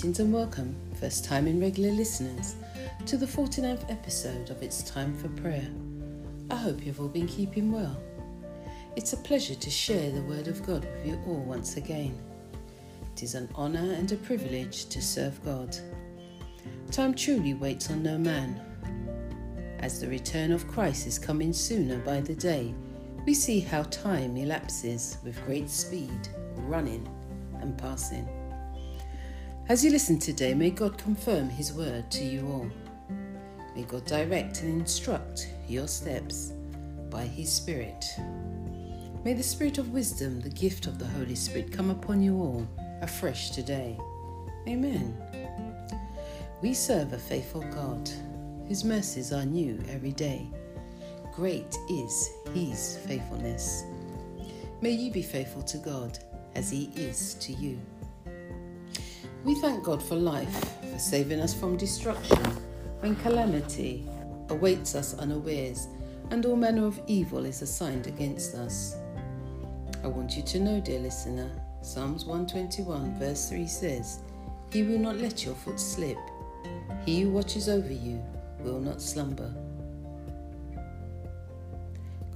Greetings and welcome, first time and regular listeners, to the 49th episode of It's Time for Prayer. I hope you've all been keeping well. It's a pleasure to share the Word of God with you all once again. It is an honour and a privilege to serve God. Time truly waits on no man. As the return of Christ is coming sooner by the day, we see how time elapses with great speed, running and passing. As you listen today, may God confirm His word to you all. May God direct and instruct your steps by His Spirit. May the Spirit of wisdom, the gift of the Holy Spirit, come upon you all afresh today. Amen. We serve a faithful God whose mercies are new every day. Great is His faithfulness. May you be faithful to God as He is to you. We thank God for life, for saving us from destruction when calamity awaits us unawares and all manner of evil is assigned against us. I want you to know, dear listener, Psalms 121, verse 3 says, He will not let your foot slip. He who watches over you will not slumber.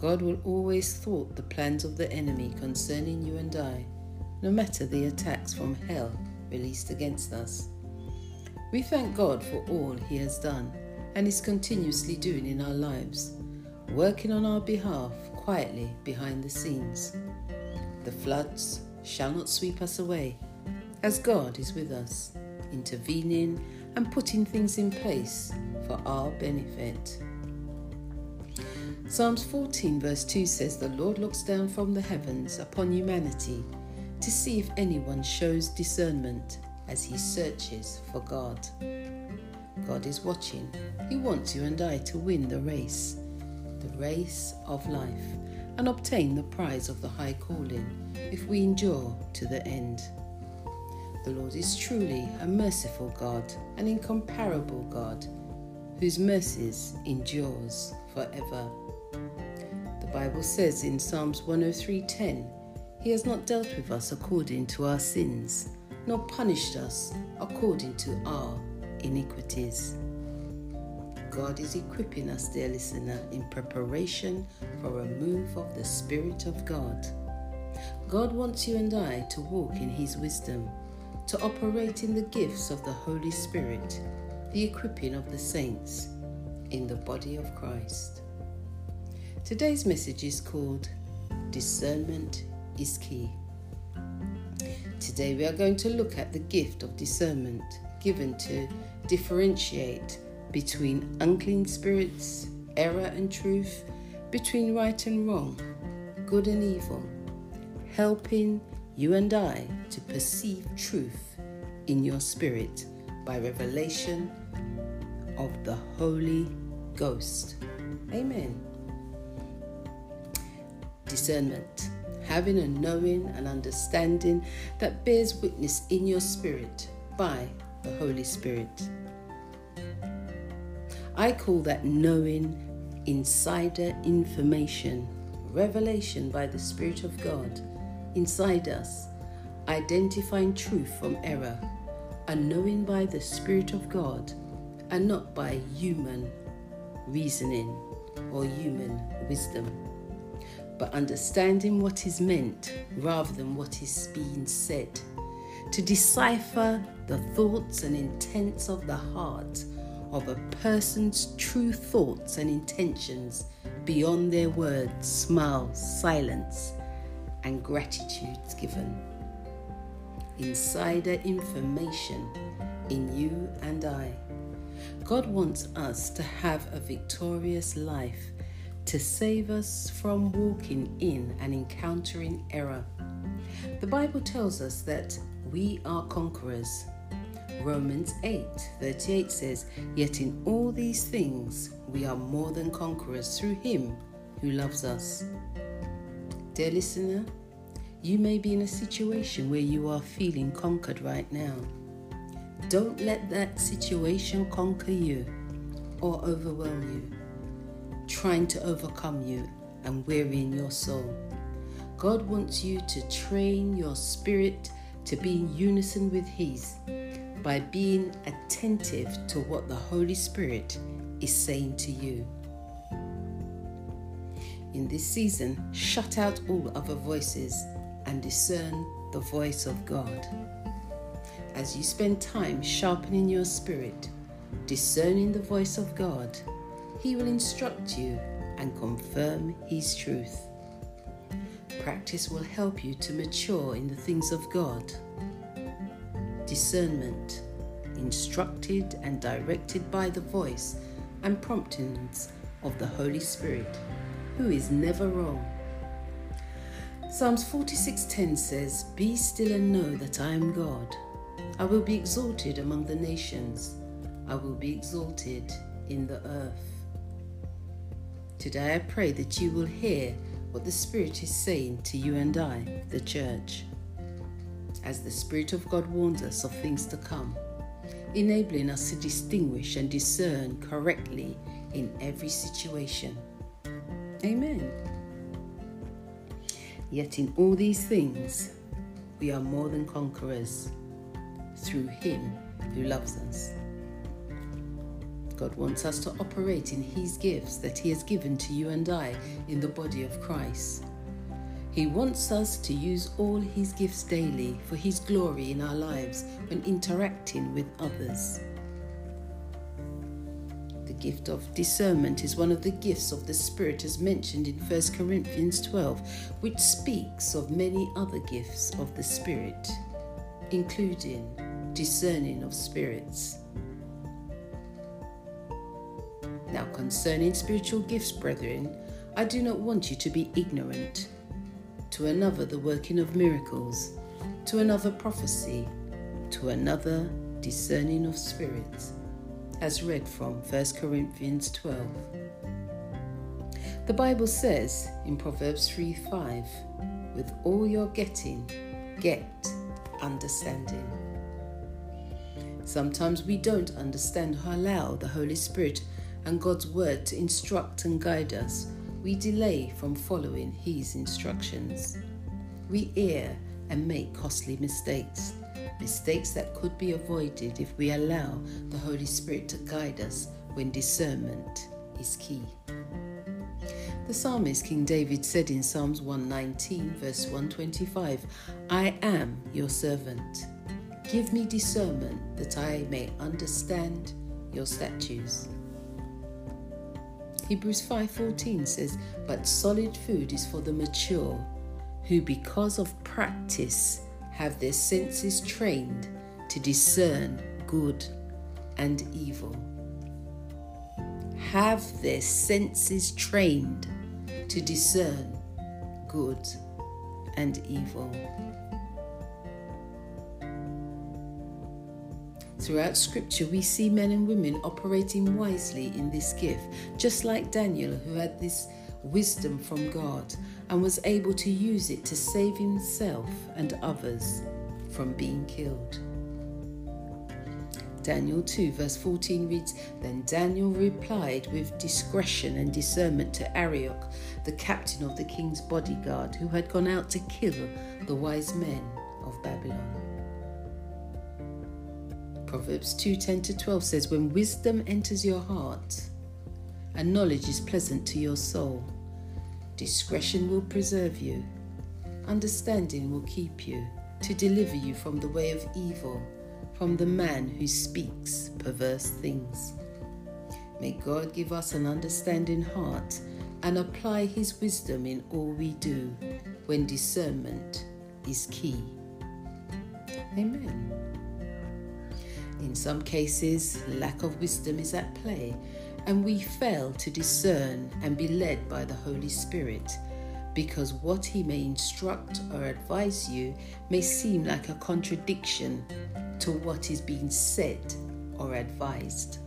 God will always thwart the plans of the enemy concerning you and I, no matter the attacks from hell released against us. We thank God for all He has done and is continuously doing in our lives, working on our behalf quietly behind the scenes. The floods shall not sweep us away, as God is with us, intervening and putting things in place for our benefit. Psalms 14, verse 2 says, The Lord looks down from the heavens upon humanity to see if anyone shows discernment as he searches for God. God is watching. He wants you and I to win the race, the race of life, and obtain the prize of the high calling if we endure to the end. The Lord is truly a merciful God, an incomparable God, whose mercies endures forever. The Bible says in Psalms 103:10, he has not dealt with us according to our sins, nor punished us according to our iniquities. God is equipping us, dear listener, in preparation for a move of the Spirit of God. God wants you and I to walk in His wisdom, to operate in the gifts of the Holy Spirit, the equipping of the saints in the body of Christ. Today's message is called Discernment is key. Today we are going to look at the gift of discernment given to differentiate between unclean spirits, error and truth, between right and wrong, good and evil, helping you and I to perceive truth in your spirit by revelation of the Holy Ghost. Amen. Discernment having a knowing and understanding that bears witness in your spirit by the Holy Spirit. I call that knowing insider information, revelation by the Spirit of God inside us, identifying truth from error, and knowing by the Spirit of God and not by human reasoning or human wisdom but understanding what is meant rather than what is being said, to decipher the thoughts and intents of the heart of a person's true thoughts and intentions beyond their words, smiles, silence, and gratitudes given. Insider information in you and I. God wants us to have a victorious life to save us from walking in and encountering error. The Bible tells us that we are conquerors. Romans 8 38 says, Yet in all these things we are more than conquerors through Him who loves us. Dear listener, you may be in a situation where you are feeling conquered right now. Don't let that situation conquer you or overwhelm you trying to overcome you and wearying your soul. God wants you to train your spirit to be in unison with His, by being attentive to what the Holy Spirit is saying to you. In this season, shut out all other voices and discern the voice of God. As you spend time sharpening your spirit, discerning the voice of God, He will instruct you and confirm His truth. Practice will help you to mature in the things of God. Discernment, instructed and directed by the voice and promptings of the Holy Spirit, who is never wrong. Psalms 46:10 says, "Be still and know that I am God. I will be exalted among the nations. I will be exalted in the earth." Today I pray that you will hear what the Spirit is saying to you and I, the church, as the Spirit of God warns us of things to come, enabling us to distinguish and discern correctly in every situation. Amen. Yet in all these things, we are more than conquerors through Him who loves us. God wants us to operate in His gifts that He has given to you and I in the body of Christ. He wants us to use all His gifts daily for His glory in our lives when interacting with others. The gift of discernment is one of the gifts of the Spirit as mentioned in 1 Corinthians 12, which speaks of many other gifts of the Spirit, including discerning of spirits now, concerning spiritual gifts, brethren, I do not want you to be ignorant. To another, the working of miracles, to another, prophecy, to another, discerning of spirits, as read from 1 Corinthians 12. The Bible says in Proverbs 3 5, with all you're getting, get understanding. Sometimes we don't understand or allow the Holy Spirit and God's word to instruct and guide us, we delay from following His instructions. We err and make costly mistakes, mistakes that could be avoided if we allow the Holy Spirit to guide us when discernment is key. The psalmist King David said in Psalms 119, verse 125, I am your servant. Give me discernment that I may understand your statutes. Hebrews 5:14 says, "But solid food is for the mature, who because of practice have their senses trained to discern good and evil." Have their senses trained to discern good and evil. Throughout Scripture, we see men and women operating wisely in this gift, just like Daniel, who had this wisdom from God and was able to use it to save himself and others from being killed. Daniel 2, verse 14 reads Then Daniel replied with discretion and discernment to Arioch, the captain of the king's bodyguard, who had gone out to kill the wise men of Babylon. Proverbs 2 10 to 12 says, When wisdom enters your heart and knowledge is pleasant to your soul, discretion will preserve you, understanding will keep you, to deliver you from the way of evil, from the man who speaks perverse things. May God give us an understanding heart and apply His wisdom in all we do when discernment is key. Amen. In some cases, lack of wisdom is at play, and we fail to discern and be led by the Holy Spirit because what He may instruct or advise you may seem like a contradiction to what is being said or advised.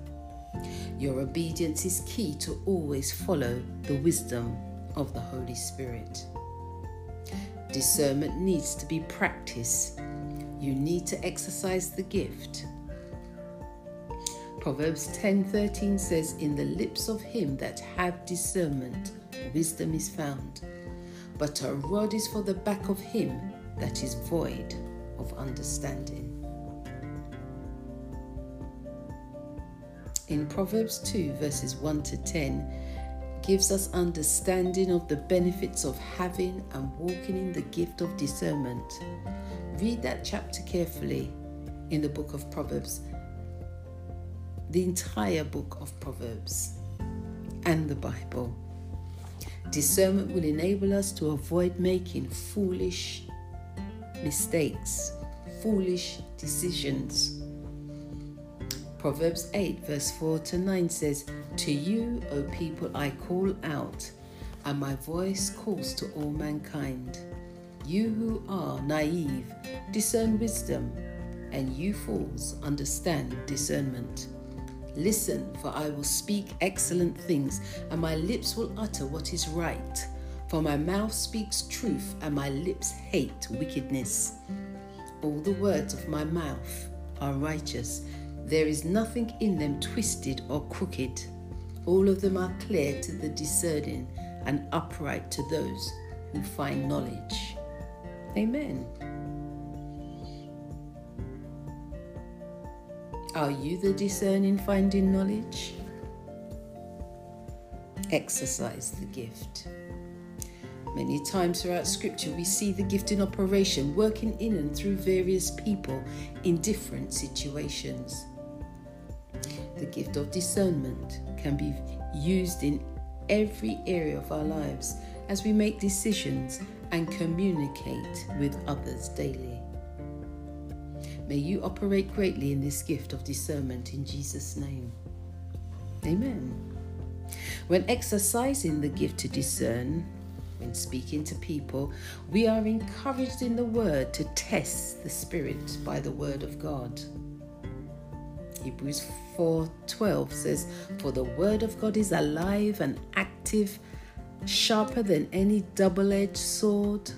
Your obedience is key to always follow the wisdom of the Holy Spirit. Discernment needs to be practiced. You need to exercise the gift Proverbs 10:13 says, "In the lips of him that have discernment, wisdom is found, but a rod is for the back of him that is void of understanding." in Proverbs 2, verses 1 to 10, gives us understanding of the benefits of having and walking in the gift of discernment. Read that chapter carefully in the book of Proverbs, the entire book of Proverbs, and the Bible. Discernment will enable us to avoid making foolish mistakes, foolish decisions. Proverbs 8, verse 4 to 9 says, To you, O people, I call out, and my voice calls to all mankind. You who are naive, discern wisdom, and you fools, understand discernment. Listen, for I will speak excellent things, and my lips will utter what is right. For my mouth speaks truth, and my lips hate wickedness. All the words of my mouth are righteous. There is nothing in them twisted or crooked. All of them are clear to the discerning and upright to those who find knowledge. Amen. Are you the discerning finding knowledge? Exercise the gift. Many times throughout Scripture, we see the gift in operation, working in and through various people in different situations. The gift of discernment can be used in every area of our lives as we make decisions and communicate with others daily. May you operate greatly in this gift of discernment in Jesus' name. Amen. When exercising the gift to discern, when speaking to people, we are encouraged in the word to test the spirit by the word of God. Hebrews 4:12 says, "For the word of God is alive and active, sharper than any double-edged sword."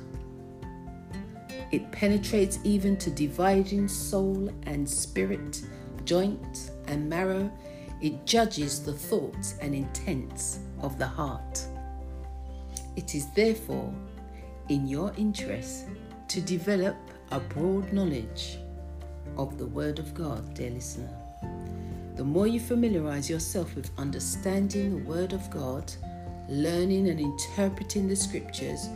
It penetrates even to dividing soul and spirit, joint and marrow. It judges the thoughts and intents of the heart. It is therefore in your interest to develop a broad knowledge of the Word of God, dear listener. The more you familiarize yourself with understanding the Word of God, learning and interpreting the Scriptures,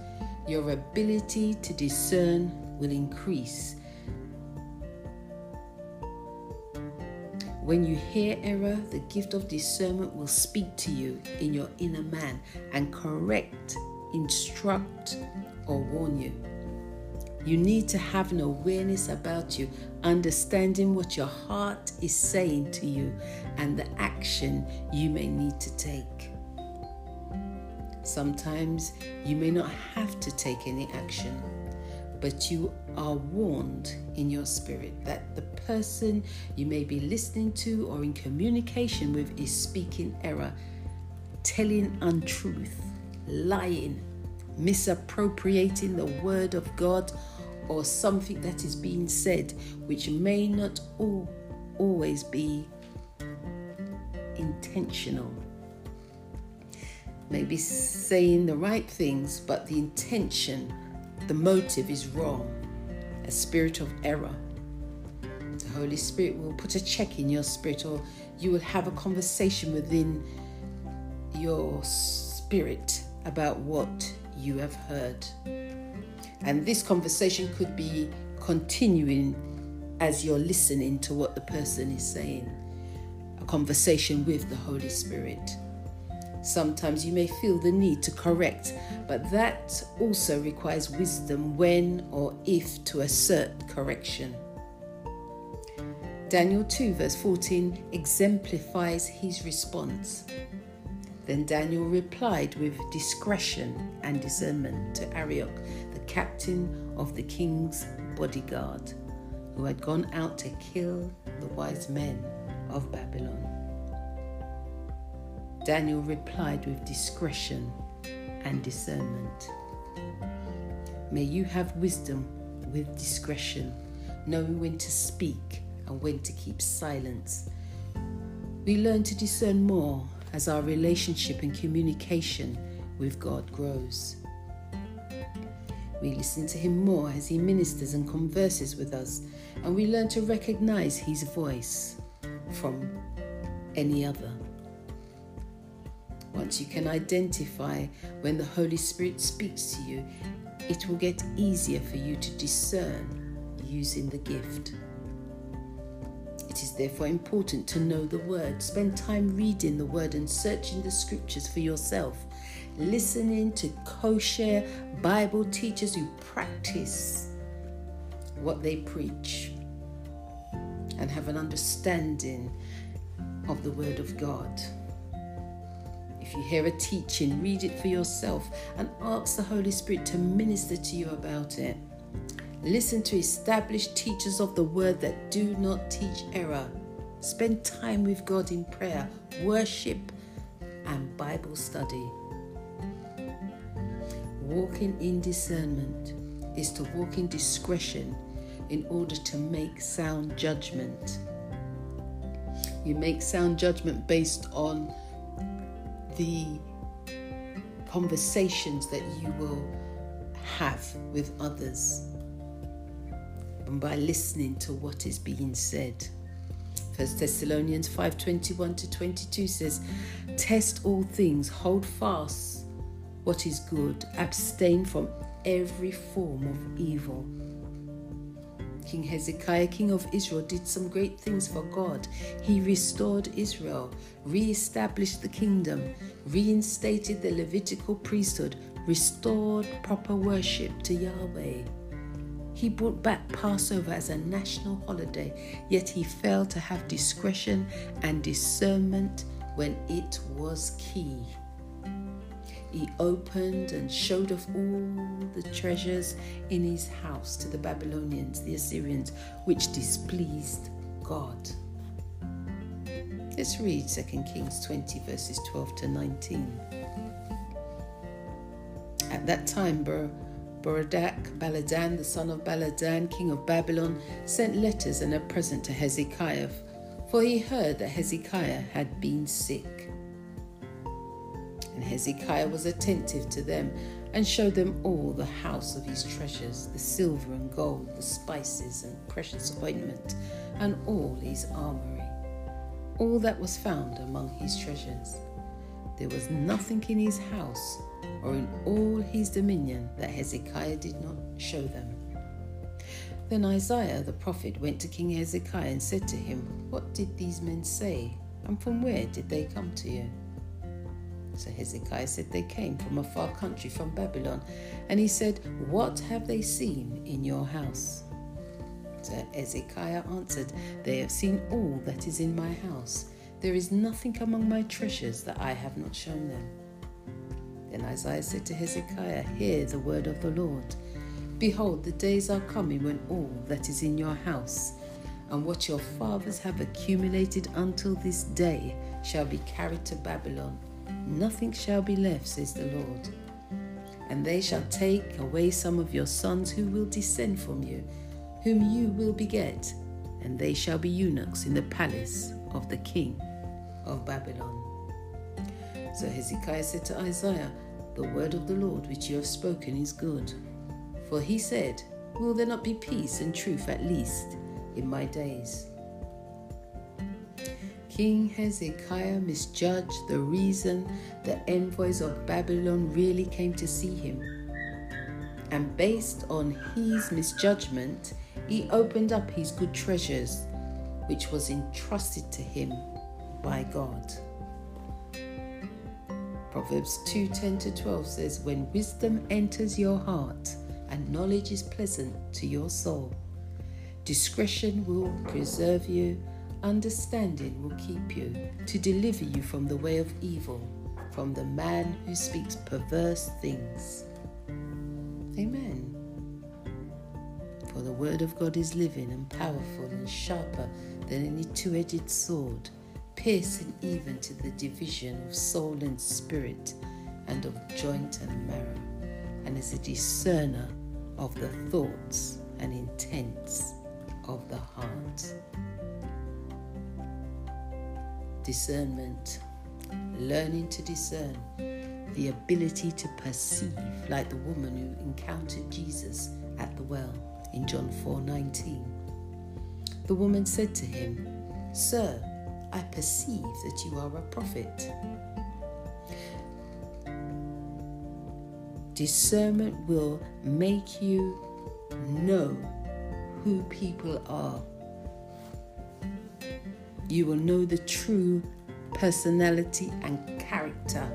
your ability to discern will increase. When you hear error, the gift of discernment will speak to you in your inner man and correct, instruct, or warn you. You need to have an awareness about you, understanding what your heart is saying to you and the action you may need to take. Sometimes you may not have to take any action but you are warned in your spirit that the person you may be listening to or in communication with is speaking error, telling untruth, lying, misappropriating the word of God, or something that is being said which may not all, always be intentional. Maybe saying the right things, but the intention the motive is wrong, a spirit of error. The Holy Spirit will put a check in your spirit, or you will have a conversation within your spirit about what you have heard. And this conversation could be continuing as you're listening to what the person is saying. A conversation with the Holy Spirit. Sometimes you may feel the need to correct, but that also requires wisdom when or if to assert correction. Daniel 2, verse 14, exemplifies his response. Then Daniel replied with discretion and discernment to Arioch, the captain of the king's bodyguard, who had gone out to kill the wise men of Babylon. Daniel replied with discretion and discernment. May you have wisdom with discretion, knowing when to speak and when to keep silence. We learn to discern more as our relationship and communication with God grows. We listen to Him more as He ministers and converses with us, and we learn to recognize His voice from any other. Once you can identify when the Holy Spirit speaks to you, it will get easier for you to discern using the gift. It is therefore important to know the Word. Spend time reading the Word and searching the Scriptures for yourself. Listening to co share Bible teachers who practice what they preach and have an understanding of the Word of God. If you hear a teaching, read it for yourself and ask the Holy Spirit to minister to you about it. Listen to established teachers of the Word that do not teach error. Spend time with God in prayer, worship, and Bible study. Walking in discernment is to walk in discretion in order to make sound judgment. You make sound judgment based on the conversations that you will have with others and by listening to what is being said. First Thessalonians 5:21 to 22 says, "Test all things, hold fast what is good, abstain from every form of evil." King Hezekiah, king of Israel, did some great things for God. He restored Israel, re established the kingdom, reinstated the Levitical priesthood, restored proper worship to Yahweh. He brought back Passover as a national holiday, yet he failed to have discretion and discernment when it was key. He opened and showed off all the treasures in his house to the Babylonians, the Assyrians, which displeased God. Let's read 2 Kings 20, verses 12 to 19. At that time, Berodach Baladan, the son of Baladan, king of Babylon, sent letters and a present to Hezekiah, for he heard that Hezekiah had been sick. And Hezekiah was attentive to them and showed them all the house of his treasures, the silver and gold, the spices and precious ointment, and all his armory, all that was found among his treasures. There was nothing in his house or in all his dominion that Hezekiah did not show them. Then Isaiah the prophet went to King Hezekiah and said to him, What did these men say, and from where did they come to you? So Hezekiah said, They came from a far country, from Babylon. And he said, What have they seen in your house? So Hezekiah answered, They have seen all that is in my house. There is nothing among my treasures that I have not shown them. Then Isaiah said to Hezekiah, Hear the word of the Lord. Behold, the days are coming when all that is in your house and what your fathers have accumulated until this day shall be carried to Babylon Nothing shall be left, says the Lord. And they shall take away some of your sons who will descend from you, whom you will beget, and they shall be eunuchs in the palace of the king of Babylon. So Hezekiah said to Isaiah, The word of the Lord which you have spoken is good. For he said, Will there not be peace and truth at least in my days? King Hezekiah misjudged the reason the envoys of Babylon really came to see him. And based on his misjudgment, he opened up his good treasures, which was entrusted to him by God. Proverbs 2 10 to 12 says, When wisdom enters your heart and knowledge is pleasant to your soul, discretion will preserve you Understanding will keep you to deliver you from the way of evil, from the man who speaks perverse things. Amen. For the word of God is living and powerful and sharper than any two edged sword, piercing even to the division of soul and spirit, and of joint and marrow, and is a discerner of the thoughts and intents of the heart discernment, learning to discern, the ability to perceive, like the woman who encountered Jesus at the well in John 4:19. The woman said to him, "Sir, I perceive that you are a prophet. Discernment will make you know who people are. You will know the true personality and character.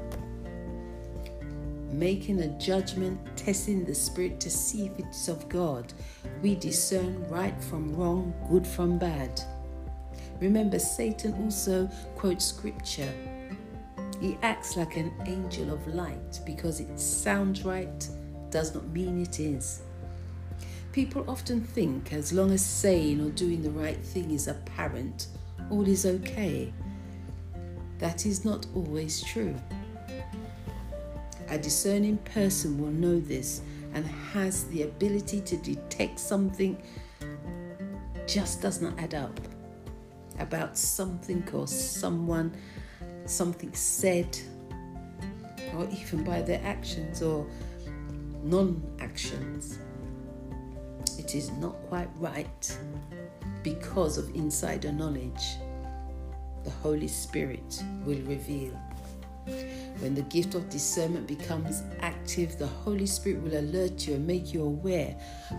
Making a judgment, testing the spirit to see if it's of God. We discern right from wrong, good from bad. Remember, Satan also quotes scripture. He acts like an angel of light because it sounds right does not mean it is. People often think as long as saying or doing the right thing is apparent, all is okay. That is not always true. A discerning person will know this and has the ability to detect something just does not add up about something or someone, something said, or even by their actions or non actions. It is not quite right because of insider knowledge. The Holy Spirit will reveal. When the gift of discernment becomes active, the Holy Spirit will alert you and make you aware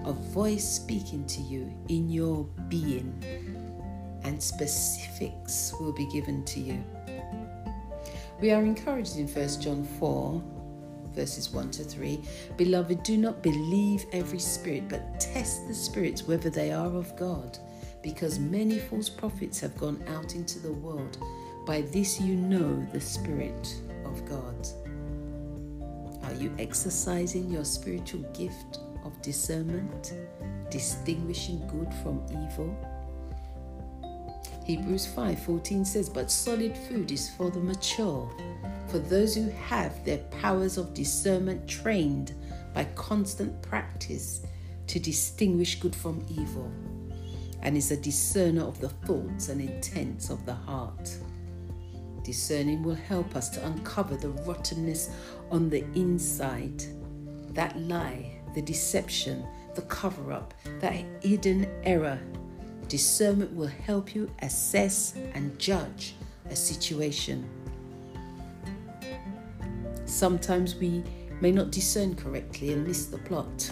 of voice speaking to you in your being, and specifics will be given to you. We are encouraged in 1 John 4, verses 1 to 3 Beloved, do not believe every spirit, but test the spirits whether they are of God, because many false prophets have gone out into the world. By this you know the Spirit of God. Are you exercising your spiritual gift of discernment, distinguishing good from evil? Hebrews 5:14 says, "But solid food is for the mature, for those who have their powers of discernment trained by constant practice to distinguish good from evil, and is a discerner of the thoughts and intents of the heart." Discerning will help us to uncover the rottenness on the inside, that lie, the deception, the cover up, that hidden error Discernment will help you assess and judge a situation. Sometimes we may not discern correctly and miss the plot.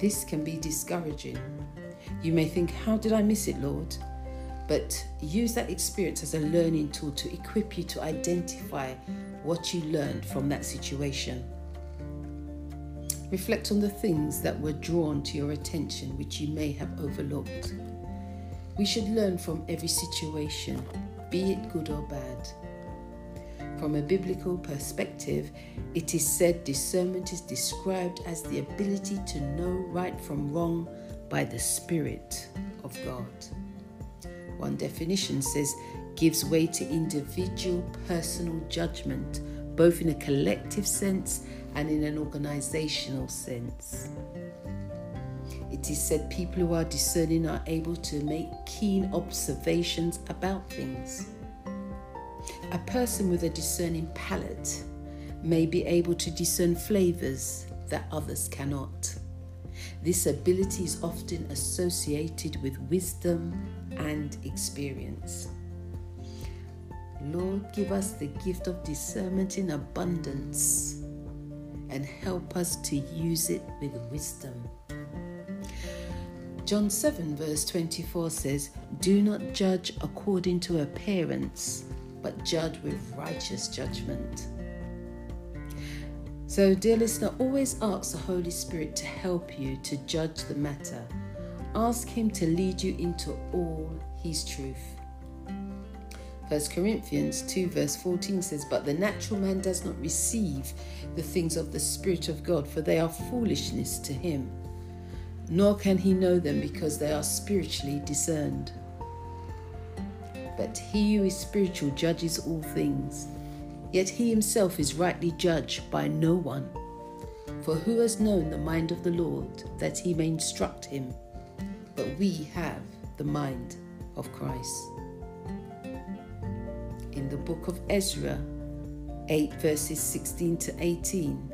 This can be discouraging. You may think, How did I miss it, Lord? But use that experience as a learning tool to equip you to identify what you learned from that situation. Reflect on the things that were drawn to your attention which you may have overlooked. We should learn from every situation, be it good or bad. From a biblical perspective, it is said discernment is described as the ability to know right from wrong by the Spirit of God. One definition says gives way to individual personal judgment, both in a collective sense and in an organizational sense. It is said people who are discerning are able to make keen observations about things. A person with a discerning palate may be able to discern flavors that others cannot. This ability is often associated with wisdom and experience. Lord, give us the gift of discernment in abundance and help us to use it with wisdom. John 7, verse 24 says, Do not judge according to appearance, but judge with righteous judgment. So, dear listener, always ask the Holy Spirit to help you to judge the matter. Ask Him to lead you into all His truth. 1 Corinthians 2, verse 14 says, But the natural man does not receive the things of the Spirit of God, for they are foolishness to him nor can he know them because they are spiritually discerned. But he who is spiritual judges all things, yet he himself is rightly judged by no one. For who has known the mind of the Lord that he may instruct him? But we have the mind of Christ. In the book of Ezra 8, verses 16 to 18,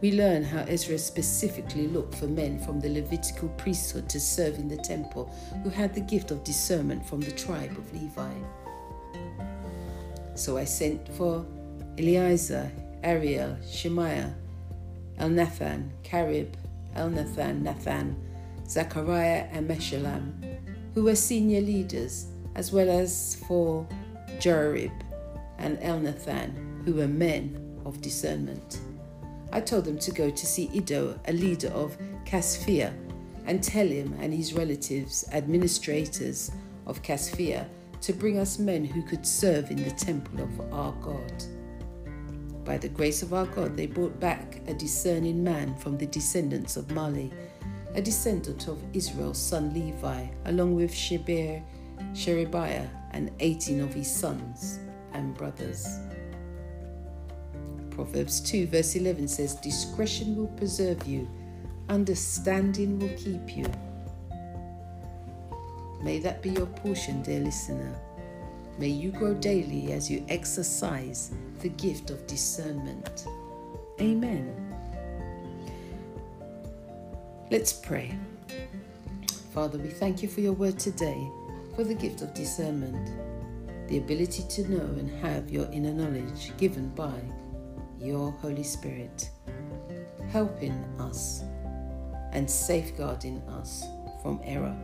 we learn how Ezra specifically looked for men from the Levitical priesthood to serve in the temple who had the gift of discernment from the tribe of Levi. So I sent for Eliezer, Ariel, Shemaiah, Elnathan, Carib, Elnathan, Nathan, Zechariah, and Meshullam, who were senior leaders, as well as for Jarib and Elnathan, who were men of discernment. I told them to go to see Iddo, a leader of Casiphia, and tell him and his relatives, administrators of Casiphia, to bring us men who could serve in the temple of our God. By the grace of our God, they brought back a discerning man from the descendants of Mahli, a descendant of Israel's son Levi, along with Sheber, Sherebiah, and 18 of his sons and brothers. Proverbs 2, verse 11 says, Discretion will preserve you, understanding will keep you. May that be your portion, dear listener. May you grow daily as you exercise the gift of discernment. Amen. Let's pray. Father, we thank you for your word today, for the gift of discernment, the ability to know and have your inner knowledge given by your Holy Spirit, helping us and safeguarding us from error.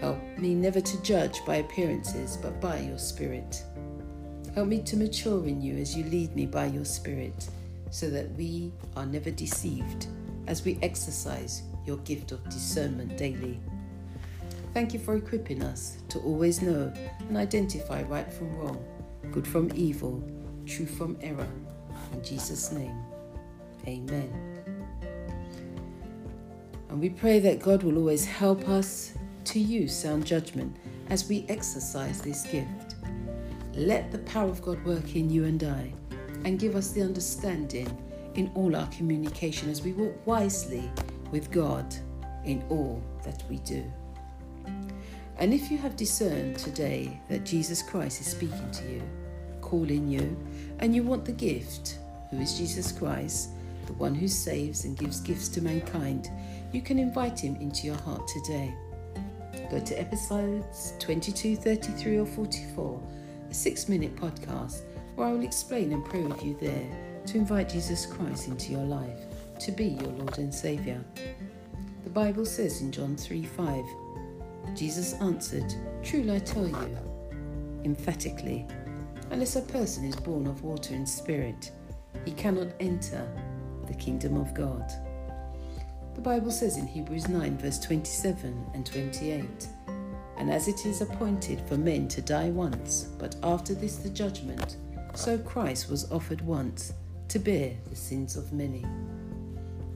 Help me never to judge by appearances, but by your Spirit. Help me to mature in you as you lead me by your Spirit, so that we are never deceived as we exercise your gift of discernment daily. Thank you for equipping us to always know and identify right from wrong, good from evil, truth from error. In Jesus' name, amen. And we pray that God will always help us to use sound judgment as we exercise this gift. Let the power of God work in you and I and give us the understanding in all our communication as we walk wisely with God in all that we do. And if you have discerned today that Jesus Christ is speaking to you, calling you, and you want the gift, who is Jesus Christ, the one who saves and gives gifts to mankind, you can invite him into your heart today. Go to episodes 22, 33, or 44, a six minute podcast where I will explain and pray with you there to invite Jesus Christ into your life to be your Lord and Saviour. The Bible says in John 3 5, Jesus answered, Truly I tell you, emphatically, Unless a person is born of water and spirit, he cannot enter the kingdom of God. The Bible says in Hebrews 9, verse 27 and 28 And as it is appointed for men to die once, but after this the judgment, so Christ was offered once to bear the sins of many.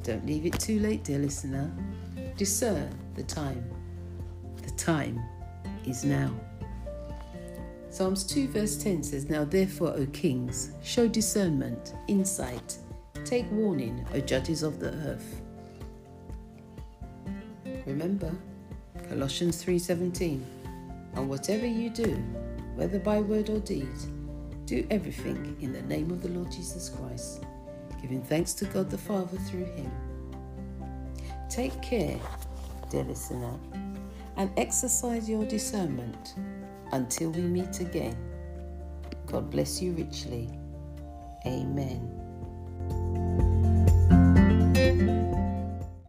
Don't leave it too late, dear listener. Discern the time. The time is now. Psalms 2 verse 10 says, Now therefore, O kings, show discernment, insight, take warning, O judges of the earth. Remember, Colossians 3:17, and whatever you do, whether by word or deed, do everything in the name of the Lord Jesus Christ, giving thanks to God the Father through him. Take care, dear listener, and exercise your discernment until we meet again, God bless you richly. Amen.